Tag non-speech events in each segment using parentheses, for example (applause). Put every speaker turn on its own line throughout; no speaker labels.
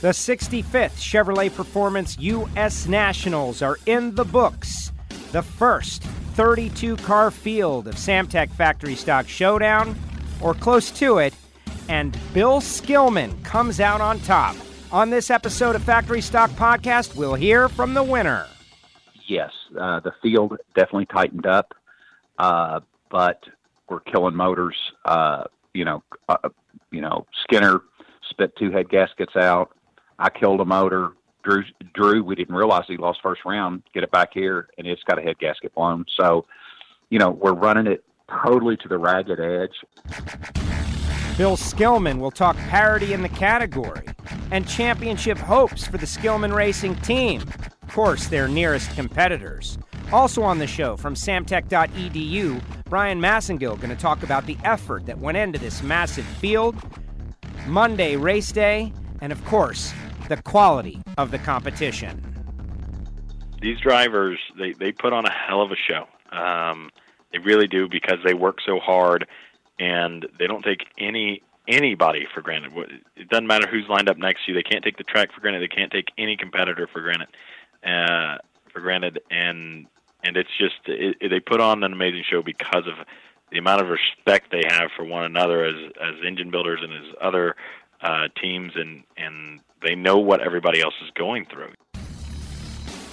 The 65th Chevrolet Performance U.S. Nationals are in the books. The first 32 car field of Samtech Factory Stock Showdown, or close to it, and Bill Skillman comes out on top. On this episode of Factory Stock Podcast, we'll hear from the winner.
Yes, uh, the field definitely tightened up, uh, but we're killing motors. Uh, you know, uh, you know, Skinner spit two head gaskets out. I killed a motor. Drew, Drew, we didn't realize he lost first round. Get it back here, and it's got a head gasket blown. So, you know, we're running it totally to the ragged edge.
Bill Skillman will talk parity in the category and championship hopes for the Skillman Racing team. Of course, their nearest competitors. Also on the show from samtech.edu, Brian Massengill going to talk about the effort that went into this massive field, Monday race day, and of course, the quality of the competition.
These drivers, they, they put on a hell of a show. Um, they really do because they work so hard and they don't take any anybody for granted. It doesn't matter who's lined up next to you. They can't take the track for granted. They can't take any competitor for granted. Uh, for granted, and and it's just it, it, they put on an amazing show because of the amount of respect they have for one another as as engine builders and as other uh, teams, and and they know what everybody else is going through.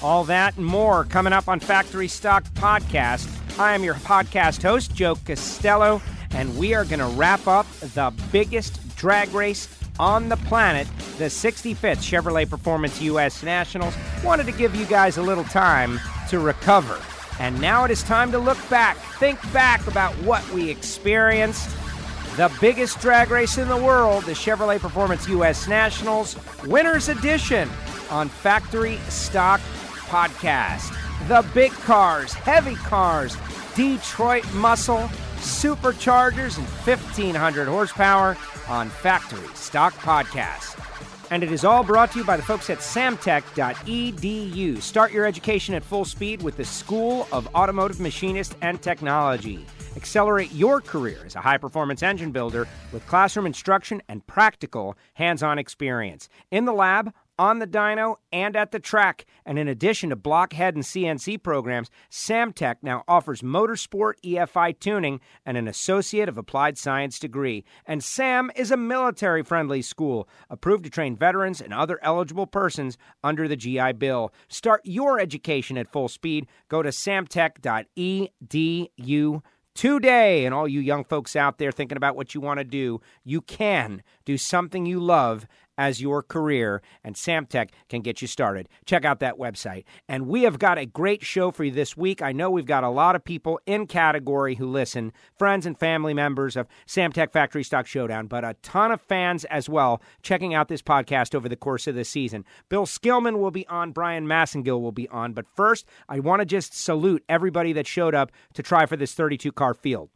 All that and more coming up on Factory Stock Podcast. I am your podcast host, Joe Costello, and we are going to wrap up the biggest drag race on the planet, the 65th Chevrolet Performance U.S. Nationals. Wanted to give you guys a little time to recover. And now it is time to look back, think back about what we experienced the biggest drag race in the world, the Chevrolet Performance U.S. Nationals Winners Edition on Factory Stock Podcast. The big cars, heavy cars, Detroit muscle, superchargers, and 1500 horsepower on Factory Stock Podcast. And it is all brought to you by the folks at samtech.edu. Start your education at full speed with the School of Automotive Machinist and Technology. Accelerate your career as a high performance engine builder with classroom instruction and practical hands on experience. In the lab, on the dyno, and at the track. And in addition to blockhead and CNC programs, Samtech now offers motorsport EFI tuning and an Associate of Applied Science degree. And SAM is a military friendly school approved to train veterans and other eligible persons under the GI Bill. Start your education at full speed. Go to samtech.edu today. And all you young folks out there thinking about what you want to do, you can do something you love as your career, and Samtech can get you started. Check out that website. And we have got a great show for you this week. I know we've got a lot of people in category who listen, friends and family members of Samtech Factory Stock Showdown, but a ton of fans as well checking out this podcast over the course of the season. Bill Skillman will be on, Brian Massengill will be on. But first, I want to just salute everybody that showed up to try for this 32 car field.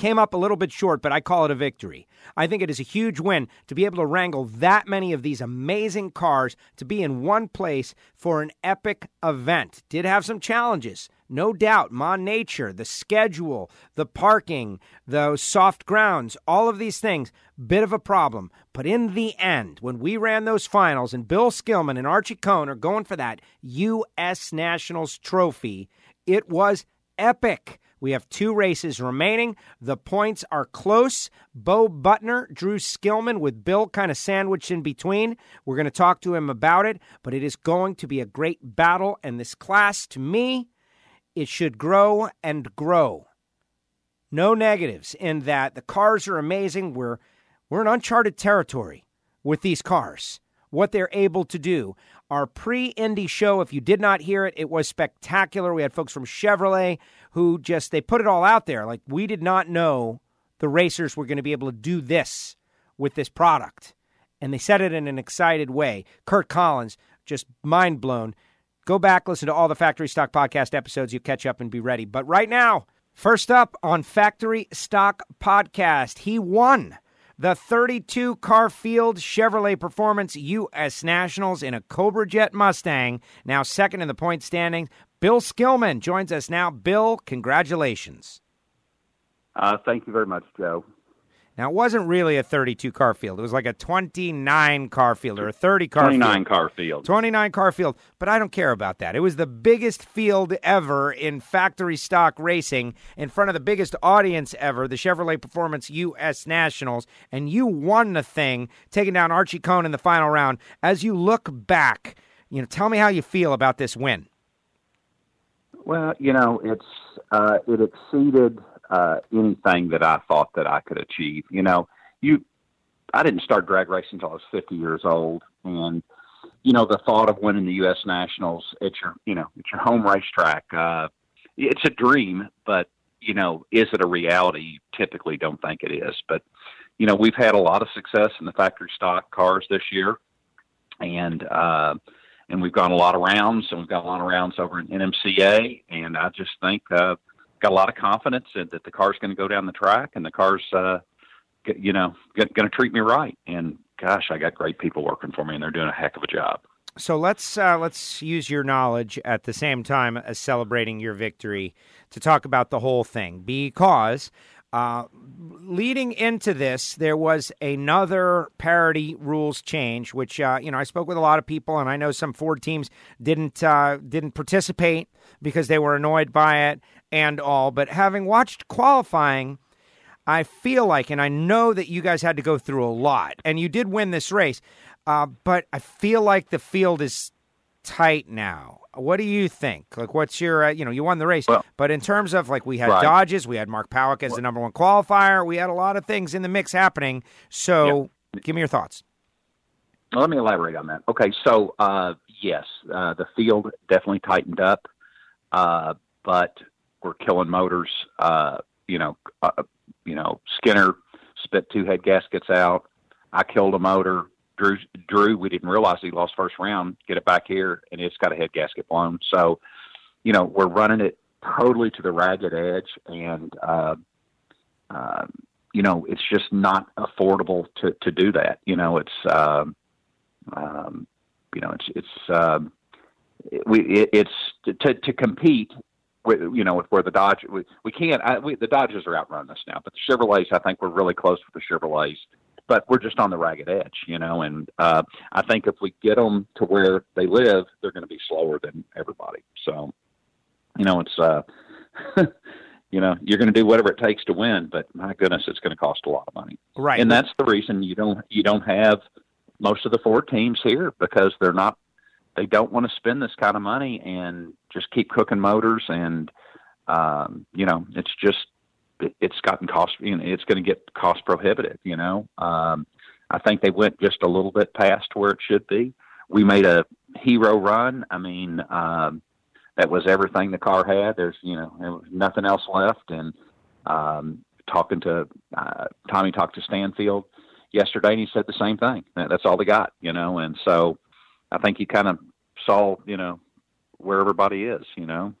Came up a little bit short, but I call it a victory. I think it is a huge win to be able to wrangle that many of these amazing cars to be in one place for an epic event. Did have some challenges, no doubt. Mon Nature, the schedule, the parking, the soft grounds, all of these things, bit of a problem. But in the end, when we ran those finals and Bill Skillman and Archie Kohn are going for that U.S. Nationals trophy, it was epic. We have two races remaining. The points are close. Bo Butner, Drew Skillman, with Bill kind of sandwiched in between. We're going to talk to him about it, but it is going to be a great battle. And this class, to me, it should grow and grow. No negatives in that the cars are amazing. We're, we're in uncharted territory with these cars, what they're able to do. Our pre Indy show, if you did not hear it, it was spectacular. We had folks from Chevrolet who just they put it all out there. Like we did not know the racers were going to be able to do this with this product. And they said it in an excited way. Kurt Collins, just mind blown. Go back, listen to all the Factory Stock Podcast episodes. You catch up and be ready. But right now, first up on Factory Stock Podcast, he won the 32 car field Chevrolet Performance U.S. Nationals in a Cobra Jet Mustang, now second in the point standings. Bill Skillman joins us now. Bill, congratulations.
Uh, thank you very much, Joe.
Now, it wasn't really a 32 car field. It was like a 29 car field or a 30 car
29
field.
car field.
29 car field, but I don't care about that. It was the biggest field ever in factory stock racing in front of the biggest audience ever, the Chevrolet Performance US Nationals, and you won the thing, taking down Archie Kohn in the final round. As you look back, you know, tell me how you feel about this win.
Well, you know, it's uh, it exceeded uh, anything that I thought that I could achieve. You know, you I didn't start drag racing until I was 50 years old, and you know, the thought of winning the U.S. Nationals at your you know at your home racetrack, uh, it's a dream, but you know, is it a reality? You typically don't think it is, but you know, we've had a lot of success in the factory stock cars this year, and uh, and we've gone a lot of rounds, and we've got a lot of rounds over in NMCA, and I just think uh, got a lot of confidence that, that the car's going to go down the track, and the car's uh, you know going to treat me right. And gosh, I got great people working for me, and they're doing a heck of a job.
So let's uh, let's use your knowledge at the same time as celebrating your victory to talk about the whole thing because uh, leading into this, there was another parity rules change, which uh, you know I spoke with a lot of people, and I know some Ford teams didn't uh, didn't participate because they were annoyed by it and all. But having watched qualifying, I feel like, and I know that you guys had to go through a lot, and you did win this race, uh, but I feel like the field is tight now. What do you think? Like, what's your, uh, you know, you won the race,
Well-
but in terms of like we had
Right.
Dodges, we had Mark Pawuk as the number one qualifier, we had a lot of things in the mix happening. So, give me your thoughts.
Well, let me elaborate on that. Okay, so uh, yes, uh, the field definitely tightened up, uh, but we're killing motors. Uh, you know, uh, you know, Skinner spit two head gaskets out. I killed a motor. Drew, Drew, we didn't realize he lost first round. Get it back here, and it's got a head gasket blown. So, you know, we're running it totally to the ragged edge, and uh, uh, you know, it's just not affordable to to do that. You know, it's. Um, um, you know, it's it's um, it, we it, it's to to compete with you know with where the Dodge we, we can't I, we, the Dodges are outrunning us now, but the Chevrolets I think we're really close with the Chevrolets, but we're just on the ragged edge, you know, and uh, I think if we get them to where they live, they're going to be slower than everybody. So, you know, it's uh, (laughs) you know you're going to do whatever it takes to win, but my goodness, it's going to cost a lot of money
Right.
and that's the reason you don't you don't have most of the Ford teams here because they're not they don't want to spend this kind of money and just keep cooking motors and um, you know it's just it's gotten cost you know it's going to get cost prohibitive you know um, I think they went just a little bit past where it should be we made a hero run I mean um, that was everything the car had there's you know nothing else left and um, talking to uh, Tommy talked to Stanfield yesterday, and he said the same thing. That- That's all they got, you know. And so, I think he kind of saw, you know, where everybody is, you know.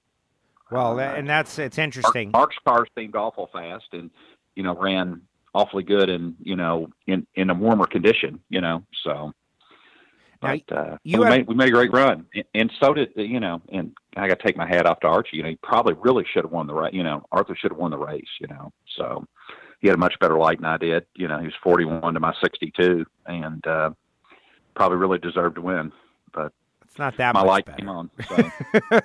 Well,
uh,
that, and that's it's interesting.
Mark's car seemed awful fast, and you know, ran awfully good, and you know, in in a warmer condition, you know. So,
Now,
uh,
you
we
have-
made we made a great run, and, and so did you know. And I got to take my hat off to Archie. You know, he probably really should have won the race. You know, Arthur should have won the race. You know, so he had a much better light than I did. You know, he was 41 to my 62, and uh, probably really deserved to win. But
not that
my
much
light
better.
came on. So.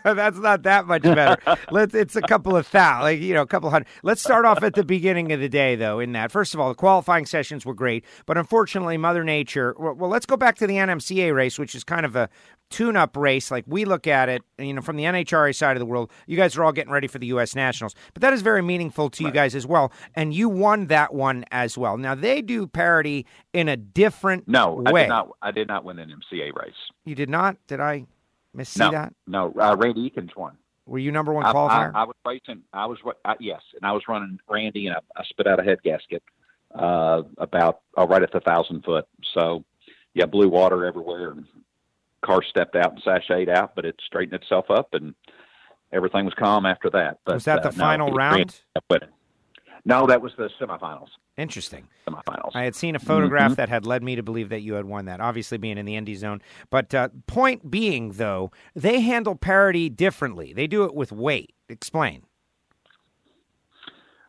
(laughs)
That's not that much better. (laughs) Let's. It's a couple of thou, like you know, a couple hundred. Let's start off at the beginning of the day, though. In that, first of all, the qualifying sessions were great, but unfortunately, Mother Nature. Well, well, let's go back to the NMCA race, which is kind of a tune-up race, like we look at it. You know, from the NHRA side of the world, you guys are all getting ready for the U.S. Nationals, but that is very meaningful to you guys as well, and you won that one as well. Now they do parity in a different
No, I
way.
did not. I did not win an MCA race.
You did not? Did I miss
no,
that?
no. Uh, Randy Eakins won.
Were you number one
I,
qualifier?
I, I was racing. I was I, yes, and I was running Randy, and I, I spit out a head gasket uh, about uh, right at the thousand foot. So yeah, blue water everywhere, and car stepped out and sashayed out, but it straightened itself up, and everything was calm after that. But
Was that the
uh,
final
was
round?
Randy that won it. No, that was the semifinals.
Interesting.
Semifinals.
I had seen a photograph
Mm-hmm.
that had led me to believe that you had won that, obviously being in the Indy zone. But uh, point being, though, they handle parity differently. They do it with weight. Explain.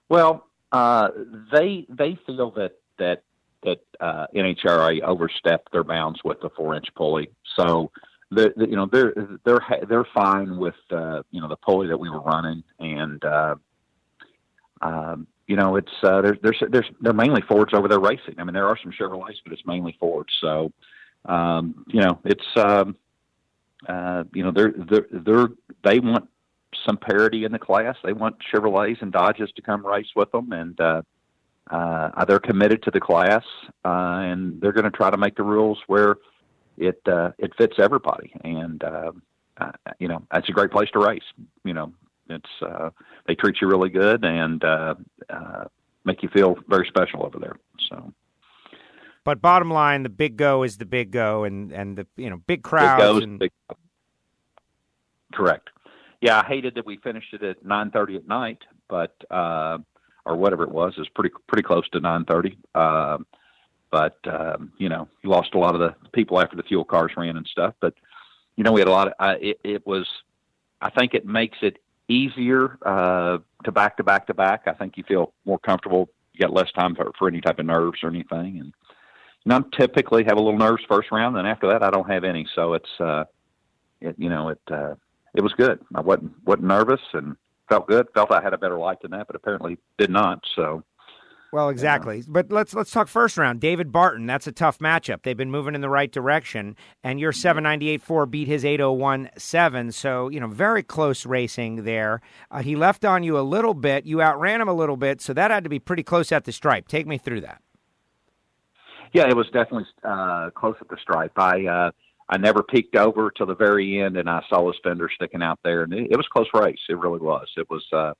Well, Uh, they they feel that that that uh, NHRA overstepped their bounds with the four inch pulley. So the, the, you know they're they're they're fine with uh, you know the pulley that we were running, and uh, um, you know it's uh, there's there's they're mainly Fords over there racing. I mean there are some Chevrolets, but it's mainly Fords. So um, you know it's um, uh, you know they're they're they're they want some parity in the class. They want Chevrolets and Dodges to come race with them, and uh, uh, they're committed to the class, uh, and they're going to try to make the rules where it uh, it fits everybody. And uh, uh, you know, that's a great place to race. You know, it's uh, they treat you really good and uh, uh, make you feel very special over there. So.
But bottom line, the big go is the big go, and and the you know big crowds.
Big goes,
and...
big... Correct. Yeah, I hated that we finished it at nine thirty at night, but uh, or whatever it was. It was pretty pretty close to nine thirty. Uh, but um, you know, you lost a lot of the people after the fuel cars ran and stuff. But you know, we had a lot of. Uh, it, it was. I think it makes it easier uh, to back to back to back. I think you feel more comfortable. You got less time for, for any type of nerves or anything. And you know, I typically have a little nerves first round, and after that, I don't have any. So it's, uh, it, you know, it uh, it was good. I wasn't wasn't nervous and felt good. Felt I had a better light than that, but apparently did not. So.
Well, exactly. Yeah. But let's let's talk first round. David Barton, that's a tough matchup. They've been moving in the right direction, and your 798.4 beat his 801.7. So you know, very close racing there. Uh, he left on you a little bit. You outran him a little bit, so that had to be pretty close at the stripe. Take me through that.
Yeah, it was definitely uh, close at the stripe. I uh, I never peeked over till the very end, and I saw his fender sticking out there, and it, it was close race. It really was. It was, uh,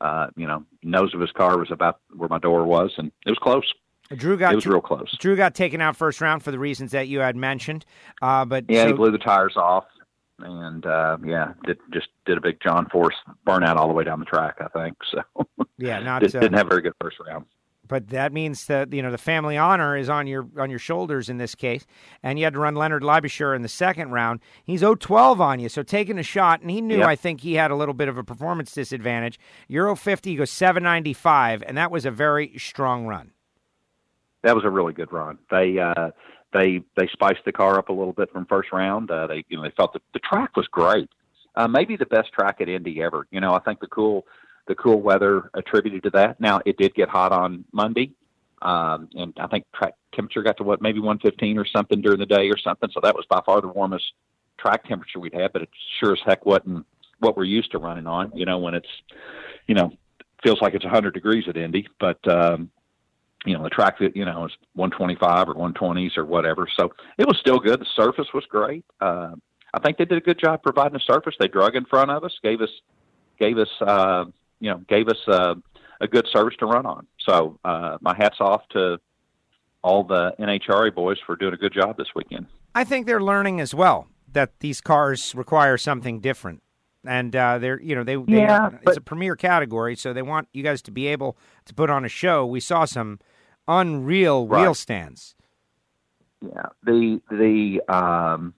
uh, you know, nose of his car was about where my door was, and it was close.
Drew got
it was real close.
Drew got taken out first round for the reasons that you had mentioned, uh, but
yeah,
so,
he blew the tires off, and uh, yeah, did, just did a big John Force burnout all the way down the track. I think so.
Yeah, not (laughs)
did, not have a very good first round
but that means that you know the family honor is on your on your shoulders in this case. And you had to run Leonard Leibischer in the second round. He's 0-12 on you, so taking a shot, and he knew
yep.
I think he had a little bit of a performance disadvantage. Euro 50 goes 795, and that was a very strong run.
That was a really good run. They uh, they they spiced the car up a little bit from first round. Uh, they you know they felt that the track was great. Uh, maybe the best track at Indy ever. You know, I think the cool the cool weather attributed to that. Now it did get hot on Monday, um, and I think track temperature got to what maybe 115 or something during the day or something. So that was by far the warmest track temperature we'd had, but it sure as heck wasn't what we're used to running on. You know, when it's you know feels like it's 100 degrees at Indy, but um, you know the track that you know is 125 or 120s or whatever. So it was still good. The surface was great. Uh, I think they did a good job providing the surface. They drug in front of us, gave us gave us uh, you know gave us a, a good service to run on. So uh, my hats off to all the NHRA boys for doing a good job this weekend.
I think they're learning as well that these cars require something different. And uh, they're, you know, they, they
yeah,
it's but, a premier category, so they want you guys to be able to put on a show. We saw some unreal
right.
wheel stands.
Yeah, the the um,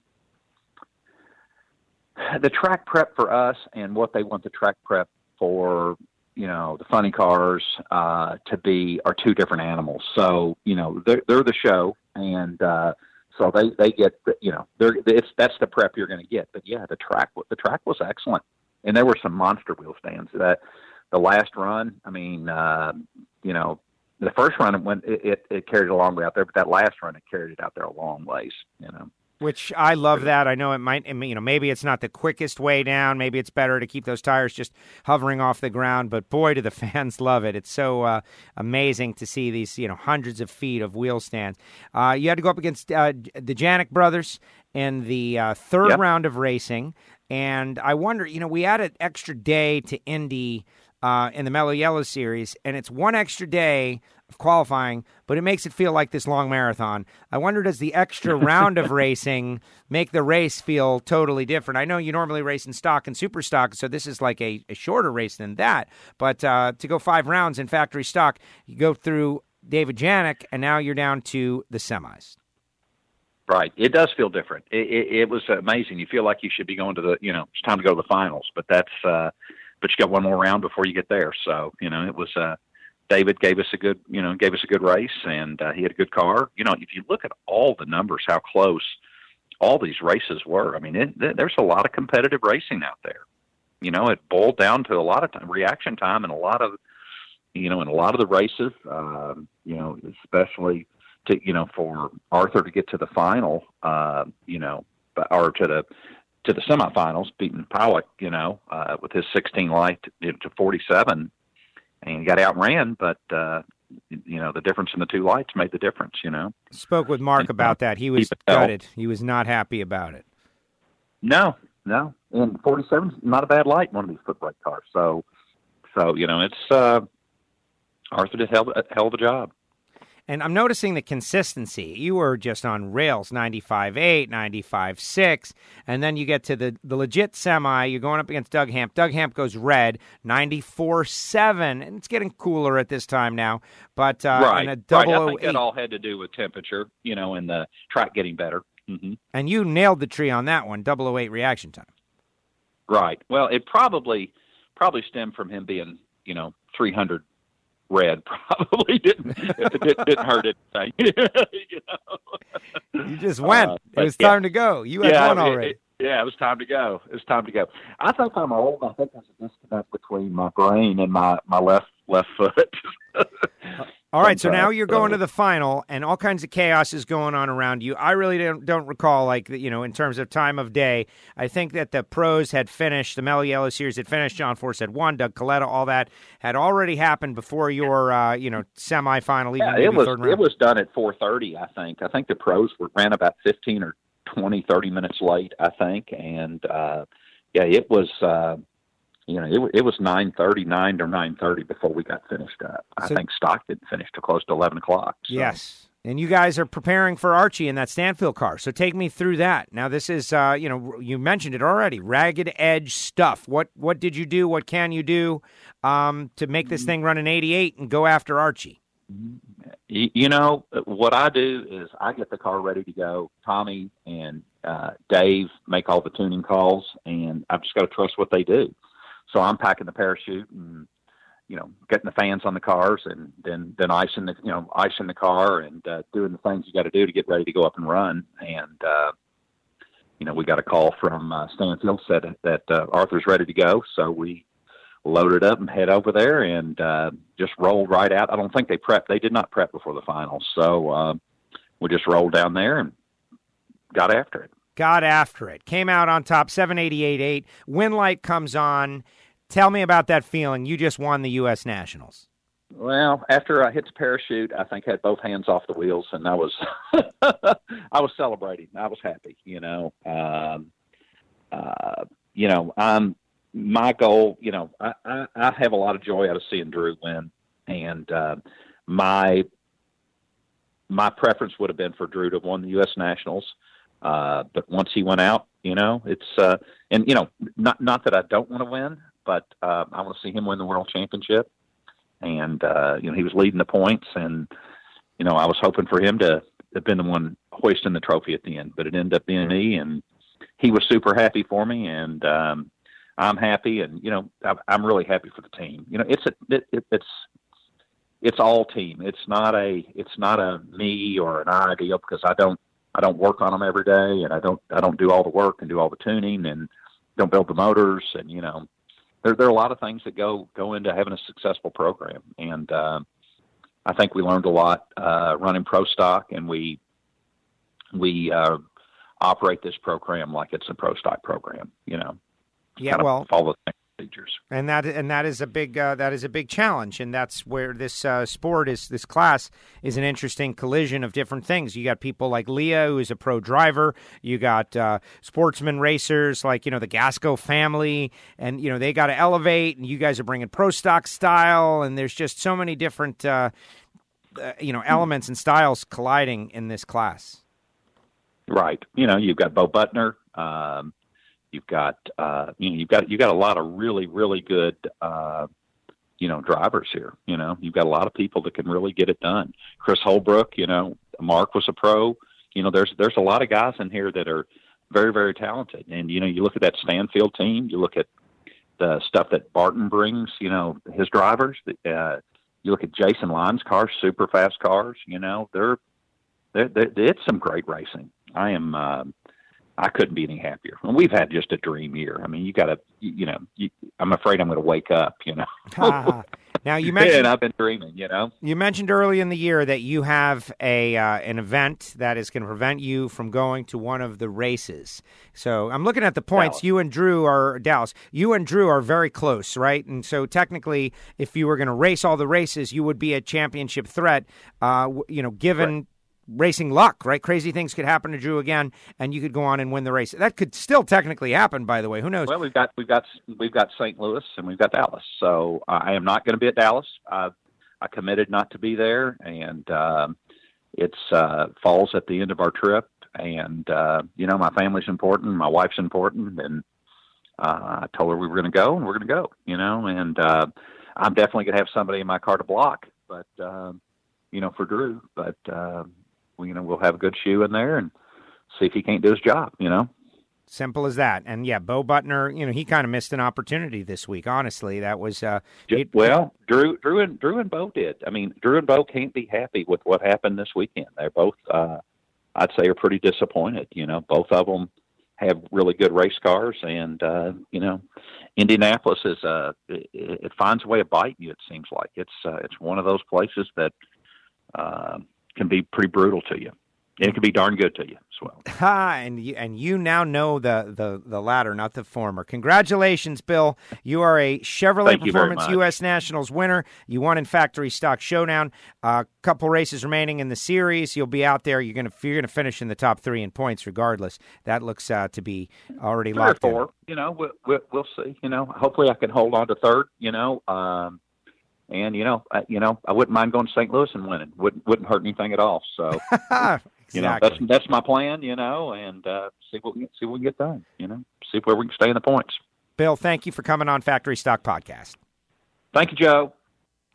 the track prep for us and what they want the track prep for you know the funny cars uh, to be are two different animals. So you know they're they're the show, and uh, so they they get you know they're it's that's the prep you're going to get. But yeah, the track the track was excellent, and there were some monster wheel stands. That the last run, I mean, uh, you know, the first run it went it, it, it carried a long way out there, but that last run it carried it out there a long ways. You know
which I love that. I know it might, you know, maybe it's not the quickest way down. Maybe it's better to keep those tires just hovering off the ground. But boy, do the (laughs) fans love it! It's so uh, amazing to see these, you know, hundreds of feet of wheel stands. Uh, you had to go up against uh, the Janik brothers in the uh, third yep. round of racing, and I wonder, you know, we added extra day to Indy. Uh, in the Mellow Yellow series, and it's one extra day of qualifying, but it makes it feel like this long marathon. I wonder does the extra (laughs) round of racing make the race feel totally different? I know you normally race in stock and super stock, so this is like a, a shorter race than that. But uh, to go five rounds in factory stock, you go through David Janik, and now you're down to the semis.
Right. It does feel different. It, it, it, was amazing. You feel like you should be going to the, you know, it's time to go to the finals, but that's, uh, but you got one more round before you get there. So, you know, it was, uh, David gave us a good, you know, gave us a good race, and uh, he had a good car. You know, if you look at all the numbers, how close all these races were. I mean, it, there's a lot of competitive racing out there. You know, it boiled down to a lot of time, reaction time, and a lot of, you know, in a lot of the races. Um, you know, especially to you know for Arthur to get to the final. Uh, you know, or to the to the semifinals, beating Pawuk, you know, uh, with his 16 light to 47, and got outran. But uh, you know, the difference in the two lights made the difference. You know,
spoke with Mark about that. He was gutted. He was not happy about it.
No, no, and 47 is not a bad light in one of these foot brake cars. So, so you know, it's uh, Arthur did hell, hell of a job.
And I'm noticing the consistency. You were just on rails 95.8, 95.6, and then you get to the, the legit semi. You're going up against Doug Hamp. Doug Hamp goes red 94.7, and it's getting cooler at this time now. But uh,
right,
a double
right. I think it all had to do with temperature, you know, and the track getting better. Mm-hmm.
And you nailed the tree on that one, 008 reaction time.
Right. Well, it probably probably stemmed from him being, you know, 300 red (laughs) probably didn't didn't, didn't hurt anything. (laughs) you,
know? you just went. Uh, it was time to go. You had
yeah,
one already.
It, yeah, it was time to go. It was time to go. I think I'm old. I think there's a disconnect between my brain and my my left left foot. (laughs)
All right, so now you're going to the final, and all kinds of chaos is going on around you. I really don't, don't recall, like you know, in terms of time of day. I think that the pros had finished, the Mellow Yellow Series had finished. John Force had won. Doug Kalitta, all that had already happened before your uh, you know semifinal. Even
yeah, it was it was done at 4:30. I think. I think the pros were, ran about 15 or 20, 30 minutes late. I think, and uh, yeah, it was. Uh, you know, it, it was nine thirty, nine or nine thirty before we got finished up. I think Stock didn't finish till close to eleven o'clock. So.
Yes, and you guys are preparing for Archie in that Stanfield car. So take me through that. Now, this is, uh, you know, you mentioned it already. Ragged edge stuff. What what did you do? What can you do um, to make this thing run an eighty eight and go after Archie?
You know what I do is I get the car ready to go. Tommy and uh, Dave make all the tuning calls, and I've just got to trust what they do. So I'm packing the parachute and you know getting the fans on the cars and then then icing the you know icing the car and uh, doing the things you got to do to get ready to go up and run. And uh, you know we got a call from uh, Stanfield said that uh, Arthur's ready to go, so we loaded up and head over there and uh, just rolled right out. I don't think they prepped. They did not prep before the finals, so uh, we just rolled down there and got after it.
Got after it. Came out on top, 788.8. Win light comes on Tell me about that feeling. You just won the U.S. Nationals.
Well, after I hit the parachute, I think I had both hands off the wheels, and I was (laughs) I was celebrating. I was happy. You know, um, uh, you know, I'm my goal. You know, I, I, I have a lot of joy out of seeing Drew win, and uh, my my preference would have been for Drew to have won the U.S. Nationals. Uh, but once he went out, you know, it's uh, and you know, not not that I don't want to win but uh, I want to see him win the world championship. And uh, you know, he was leading the points, and you know, I was hoping for him to have been the one hoisting the trophy at the end, but it ended up being me, and he was super happy for me, and um, I'm happy, and you know, I, I'm really happy for the team. You know, it's a it, it, it's it's all team. It's not a it's not a me or an I deal because I don't I don't work on them every day, and I don't I don't do all the work and do all the tuning and don't build the motors, and you know, there there are a lot of things that go go into having a successful program, and uh, I think we learned a lot uh, running pro stock, and we we uh, operate this program like it's a pro stock program. You know,
yeah, well,
follow the.
And that and that is a big uh, that is a big challenge, and that's where this uh, sport is. This class is an interesting collision of different things. You got people like Leah, who is a pro driver. You got uh, sportsman racers like you know the Gasco family, and you know they got to elevate. And you guys are bringing pro stock style, and there's just so many different uh, uh, you know elements and styles colliding in this class.
Right. You know, you've got Bo Butner. Um, You've got uh, you know you've got you've got a lot of really really good uh, you know drivers here. You know you've got a lot of people that can really get it done. Chris Holbrook, you know Mark was a pro. You know there's there's a lot of guys in here that are very very talented. And you know you look at that Stanfield team. You look at the stuff that Barton brings. You know his drivers. Uh, you look at Jason Line's cars, super fast cars. You know, they're, they're, they're it's some great racing. I am. Uh, I couldn't be any happier. And we've had just a dream year. I mean, you got to, you, know, you, I'm afraid I'm going to wake up. You know. (laughs)
Now you mentioned
and I've been dreaming, you know.
You mentioned early in the year that you have a uh, an event that is going to prevent you from going to one of the races. So I'm looking at the points.
Dallas.
You and Drew are Dallas. You and Drew are very close, right? And so technically, if you were going to race all the races, you would be a championship threat. Uh, you know, given racing luck, right? Crazy things could happen to Drew again, and you could go on and win the race. That could still technically happen, by the way. Who knows?
Well, we've got we've got we've got St. Louis and we've got Dallas. So uh, I am not going to be at Dallas. Uh, I committed not to be there, and um, it's uh, falls at the end of our trip. And uh, you know, my family's important, my wife's important, and uh, I told her we were going to go, and we're going to go. You know, and I'm definitely going to have somebody in my car to block, but uh, you know, for Drew. But uh, you know, we'll have a good shoe in there and see if he can't do his job. You know.
Simple as that. And yeah, Bo Butner, you know, he kind of missed an opportunity this week. Honestly, that was uh,
it, well, Drew, Drew and Drew and Bo did. I mean, Drew and Bo can't be happy with what happened this weekend. They're both, uh, I'd say, are pretty disappointed. You know, both of them have really good race cars, and uh, you know, Indianapolis is uh, it, it finds a way of biting you. It seems like it's uh, it's one of those places that uh, can be pretty brutal to you. And it can be darn good to you as well. (laughs)
Ha, and you, and you now know the, the, the latter, not the former. Congratulations, Bill. You are a Chevrolet
Thank
Performance. U.S. Nationals winner. You won in Factory Stock Showdown. A uh, couple races remaining in the series. You'll be out there. You're gonna you're gonna finish in the top three in points, regardless. That looks uh, to be already
Three or
locked in.
four. You know, we'll, we'll, we'll see. You know, hopefully I can hold on to third. You know, um, and you know, I, you know, I wouldn't mind going to St. Louis and winning. Wouldn't wouldn't hurt anything at all. So. (laughs) You know, that's that's my plan. You know, and uh, see what we see what we can get done. You know, see where we can stay in the points.
Bill, thank you for coming on Factory Stock Podcast.
Thank you, Joe.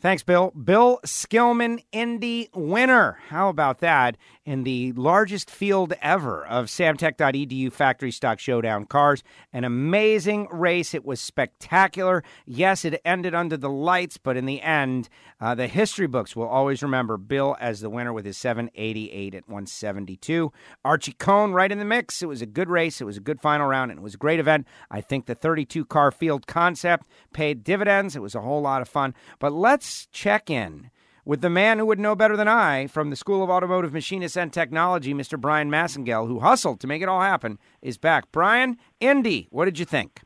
Thanks, Bill. Bill Skillman, Indy winner. How about that? In the largest field ever of Samtech.edu factory stock showdown cars. An amazing race. It was spectacular. Yes, it ended under the lights, but in the end, uh, the history books will always remember Bill as the winner with his 788 at 172. Archie Kohn right in the mix. It was a good race. It was a good final round, and it was a great event. I think the 32 car field concept paid dividends. It was a whole lot of fun. But let's check in with the man who would know better than I from the School of Automotive Machinists and Technology, Mr. Brian Massengale, who hustled to make it all happen, is back. Brian, Indy, what did you think?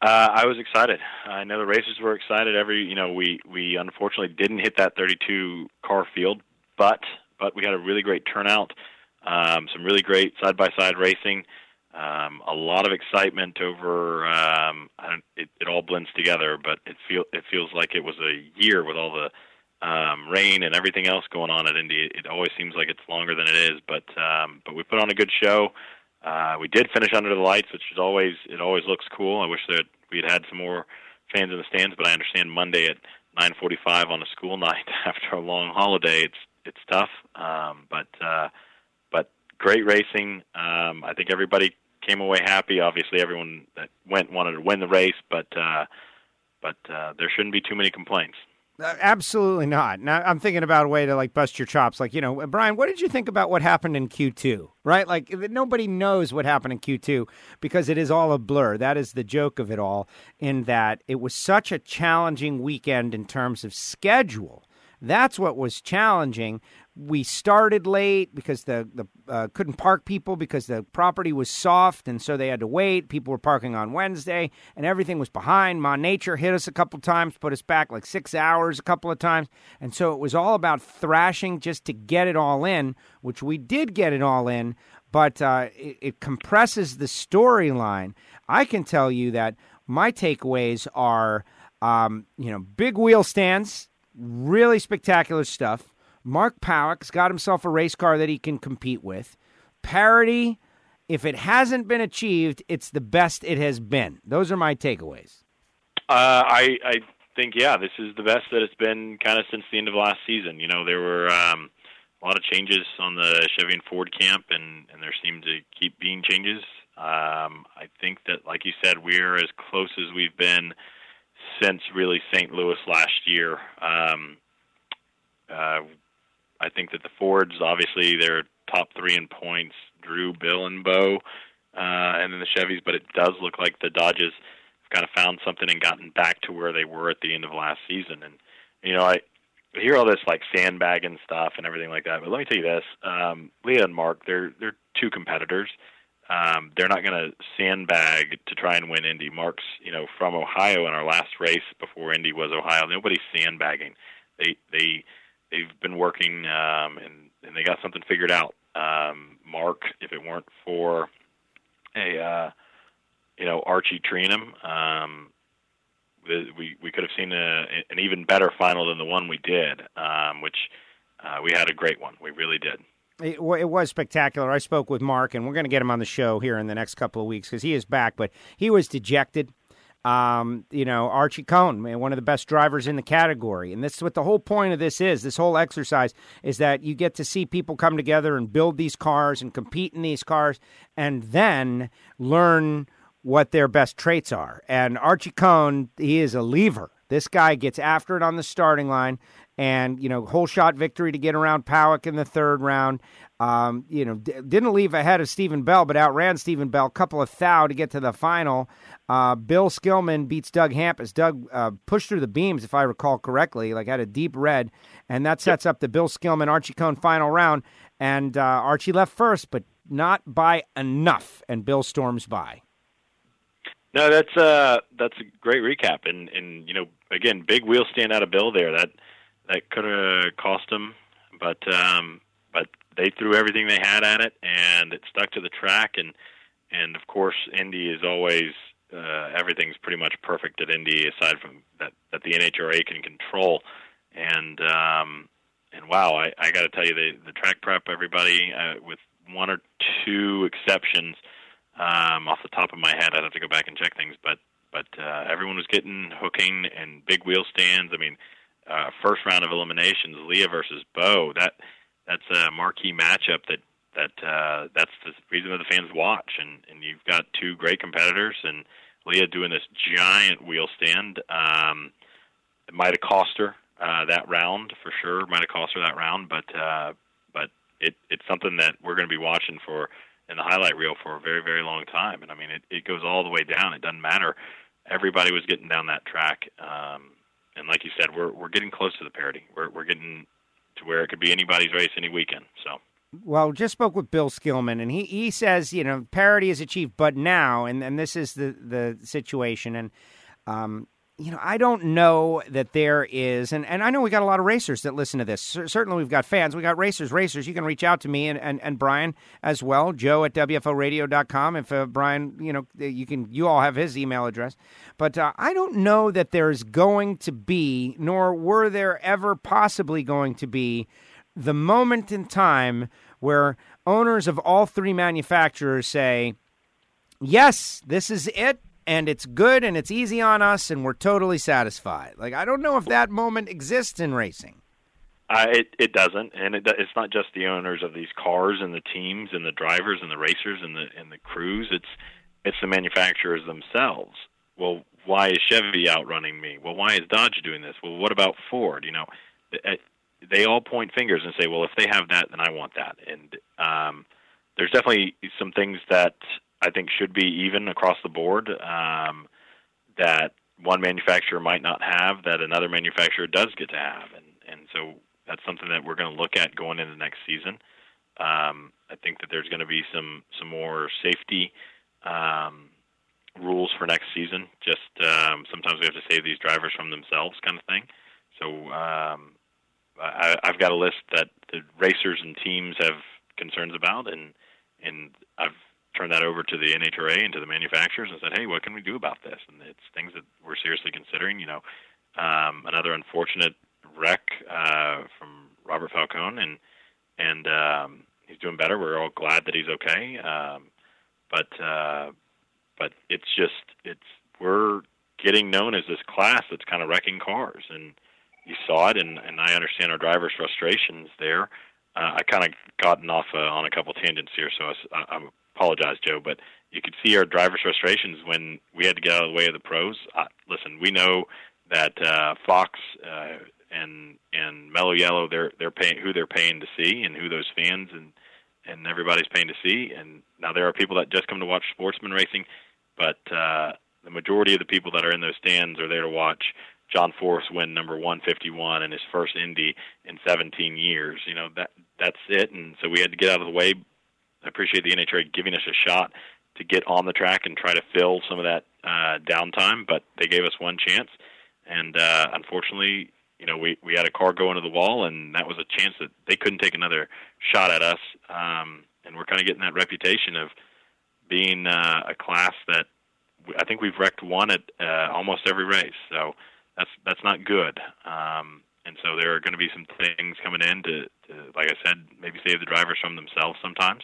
Uh, I was excited. I know the racers were excited. Every you know, we we unfortunately didn't hit that 32 car field, but but we had a really great turnout. Um, some really great side by side racing. Um, a lot of excitement over. Um, it, it all blends together, but it feel it feels like it was a year with all the um, rain and everything else going on at Indy. It always seems like it's longer than it is, but um, but we put on a good show. Uh, we did finish under the lights, which is always it always looks cool. I wish that we had had some more fans in the stands, but I understand Monday at 9:45 on a school (laughs) night after a long holiday, it's it's tough. Um, but uh, but great racing. Um, I think everybody came away happy. Obviously, everyone that went wanted to win the race, but uh, but uh, there shouldn't be too many complaints.
Uh, absolutely not. Now I'm thinking about a way to like bust your chops. Like you know, Brian, what did you think about what happened in Q2? Right, like nobody knows what happened in Q2 because it is all a blur. That is the joke of it all. In that it was such a challenging weekend in terms of schedule. That's what was challenging. We started late because the the uh, couldn't park people because the property was soft, and so they had to wait. People were parking on Wednesday, and everything was behind. Ma Nature hit us a couple times, put us back like six hours a couple of times, and so it was all about thrashing just to get it all in, which we did get it all in. But uh, it, it compresses the storyline. I can tell you that my takeaways are, um, you know, big wheel stands really spectacular stuff. Mark Pawuk's got himself a race car that he can compete with. Parity, if it hasn't been achieved, it's the best it has been. Those are my takeaways.
Uh, I I think yeah, this is the best that it's been kind of since the end of last season. You know, there were um, a lot of changes on the Chevy and Ford camp, and and there seem to keep being changes. Um, I think that, like you said, we're as close as we've been since really St. Louis last year. Um, uh, I think that the Fords, obviously, they're top three in points. Drew, Bill, and Bo, uh, and then the Chevys. But it does look like the Dodges have kind of found something and gotten back to where they were at the end of last season. And you know, I hear all this like sandbagging stuff and everything like that. But let me tell you this: um, Leah and Mark, they're they're two competitors. Um, they're not going to sandbag to try and win Indy. Mark's, you know, from Ohio in our last race before Indy was Ohio. Nobody's sandbagging. They they they've been working um, and and they got something figured out. Um, Mark, if it weren't for a uh, you know Archie Treenham, um, we we could have seen a, an even better final than the one we did, um, which uh, we had a great one. We really did.
It, it was spectacular. I spoke with Mark, and we're going to get him on the show here in the next couple of weeks because he is back. But he was dejected. Um, you know, Archie Kohn, one of the best drivers in the category. And this is what the whole point of this is. This whole exercise is that you get to see people come together and build these cars and compete in these cars and then learn what their best traits are. And Archie Kohn, he is a lever. This guy gets after it on the starting line and you know whole shot victory to get around Pawuk in the third round. Um, you know, d- didn't leave ahead of Stephen Bell, but outran Stephen Bell. a Couple of thou to get to the final. Uh, Bill Skillman beats Doug Hampus. Doug uh, pushed through the beams, if I recall correctly, like had a deep red, and that sets up the Bill Skillman Archie Kohn final round. And uh, Archie left first, but not by enough, and Bill storms by.
No, that's uh that's a great recap, and and you know again, big wheel stand out of Bill there. That that could have cost them, but um, but they threw everything they had at it, and it stuck to the track. And and of course, Indy is always uh, everything's pretty much perfect at Indy, aside from that that the NHRA can control. And um, and wow, I, I got to tell you, the the track prep, everybody, uh, with one or two exceptions, um, off the top of my head, I'd have to go back and check things, but but uh, everyone was getting hooking and big wheel stands. I mean, uh, first round of eliminations, Leah versus Bo. That that's a marquee matchup that that uh, that's the reason that the fans watch. And and you've got two great competitors, and Leah doing this giant wheel stand. Um, it might have cost her uh, that round for sure. Might have cost her that round, but uh, but it it's something that we're going to be watching for in the highlight reel for a very very long time. And I mean, it it goes all the way down. It doesn't matter. Everybody was getting down that track. Um, and like you said, we're we're getting close to the parity. We're we're getting to where it could be anybody's race any weekend. So.
Well, just spoke with Bill Skillman, and he, he says, you know, parity is achieved, but now, and, and this is the, the situation, and um, you know, I don't know that there is, and, and I know we got a lot of racers that listen to this. certainly, we've got fans. We got racers, racers. You can reach out to me and, and, and Brian as well, Joe at WFORadio.com. If uh, Brian, you know, you can, you all have his email address. But uh, I don't know that there's going to be, nor were there ever possibly going to be, the moment in time where owners of all three manufacturers say, yes, this is it and it's good and it's easy on us and we're totally satisfied. Like I don't know if that moment exists in racing.
Uh, it it doesn't, and it, it's not just the owners of these cars and the teams and the drivers and the racers and the and the crews. It's it's the manufacturers themselves. Well, why is Chevy outrunning me? Well, why is Dodge doing this? Well, what about Ford? You know, they all point fingers and say, well, if they have that, then I want that. And um, there's definitely some things that I think should be even across the board. Um, that one manufacturer might not have that another manufacturer does get to have, and and so that's something that we're going to look at going into next season. Um, I think that there's going to be some some more safety um, rules for next season. Just um, sometimes we have to save these drivers from themselves, kind of thing. So um, I, I've got a list that the racers and teams have concerns about, and and I've turned that over to the NHRA and to the manufacturers and said, "Hey, what can we do about this?" And it's things that we're seriously considering. You know, um, another unfortunate wreck uh, from Robert Falcone, and and um, he's doing better. We're all glad that he's okay. Um, but uh, but it's just it's we're getting known as this class that's kind of wrecking cars, and you saw it, and and I understand our drivers' frustrations there. Uh, I kind of gotten off uh, on a couple tangents here, so I, I'm apologize, Joe, but you could see our drivers' frustrations when we had to get out of the way of the pros. Uh, listen, we know that uh, Fox uh, and and Mellow Yellow they're they're paying who they're paying to see and who those fans and and everybody's paying to see. And now there are people that just come to watch sportsman racing, but uh, the majority of the people that are in those stands are there to watch John Force win number 151 in his first Indy in 17 years. You know that that's it, and so we had to get out of the way. I appreciate the NHRA giving us a shot to get on the track and try to fill some of that uh, downtime, but they gave us one chance, and uh, unfortunately, you know, we we had a car go into the wall, and that was a chance that they couldn't take another shot at us. Um, and we're kind of getting that reputation of being uh, a class that I think we've wrecked one at uh, almost every race. So that's that's not good. Um, and so there are going to be some things coming in to, to, like I said, maybe save the drivers from themselves sometimes.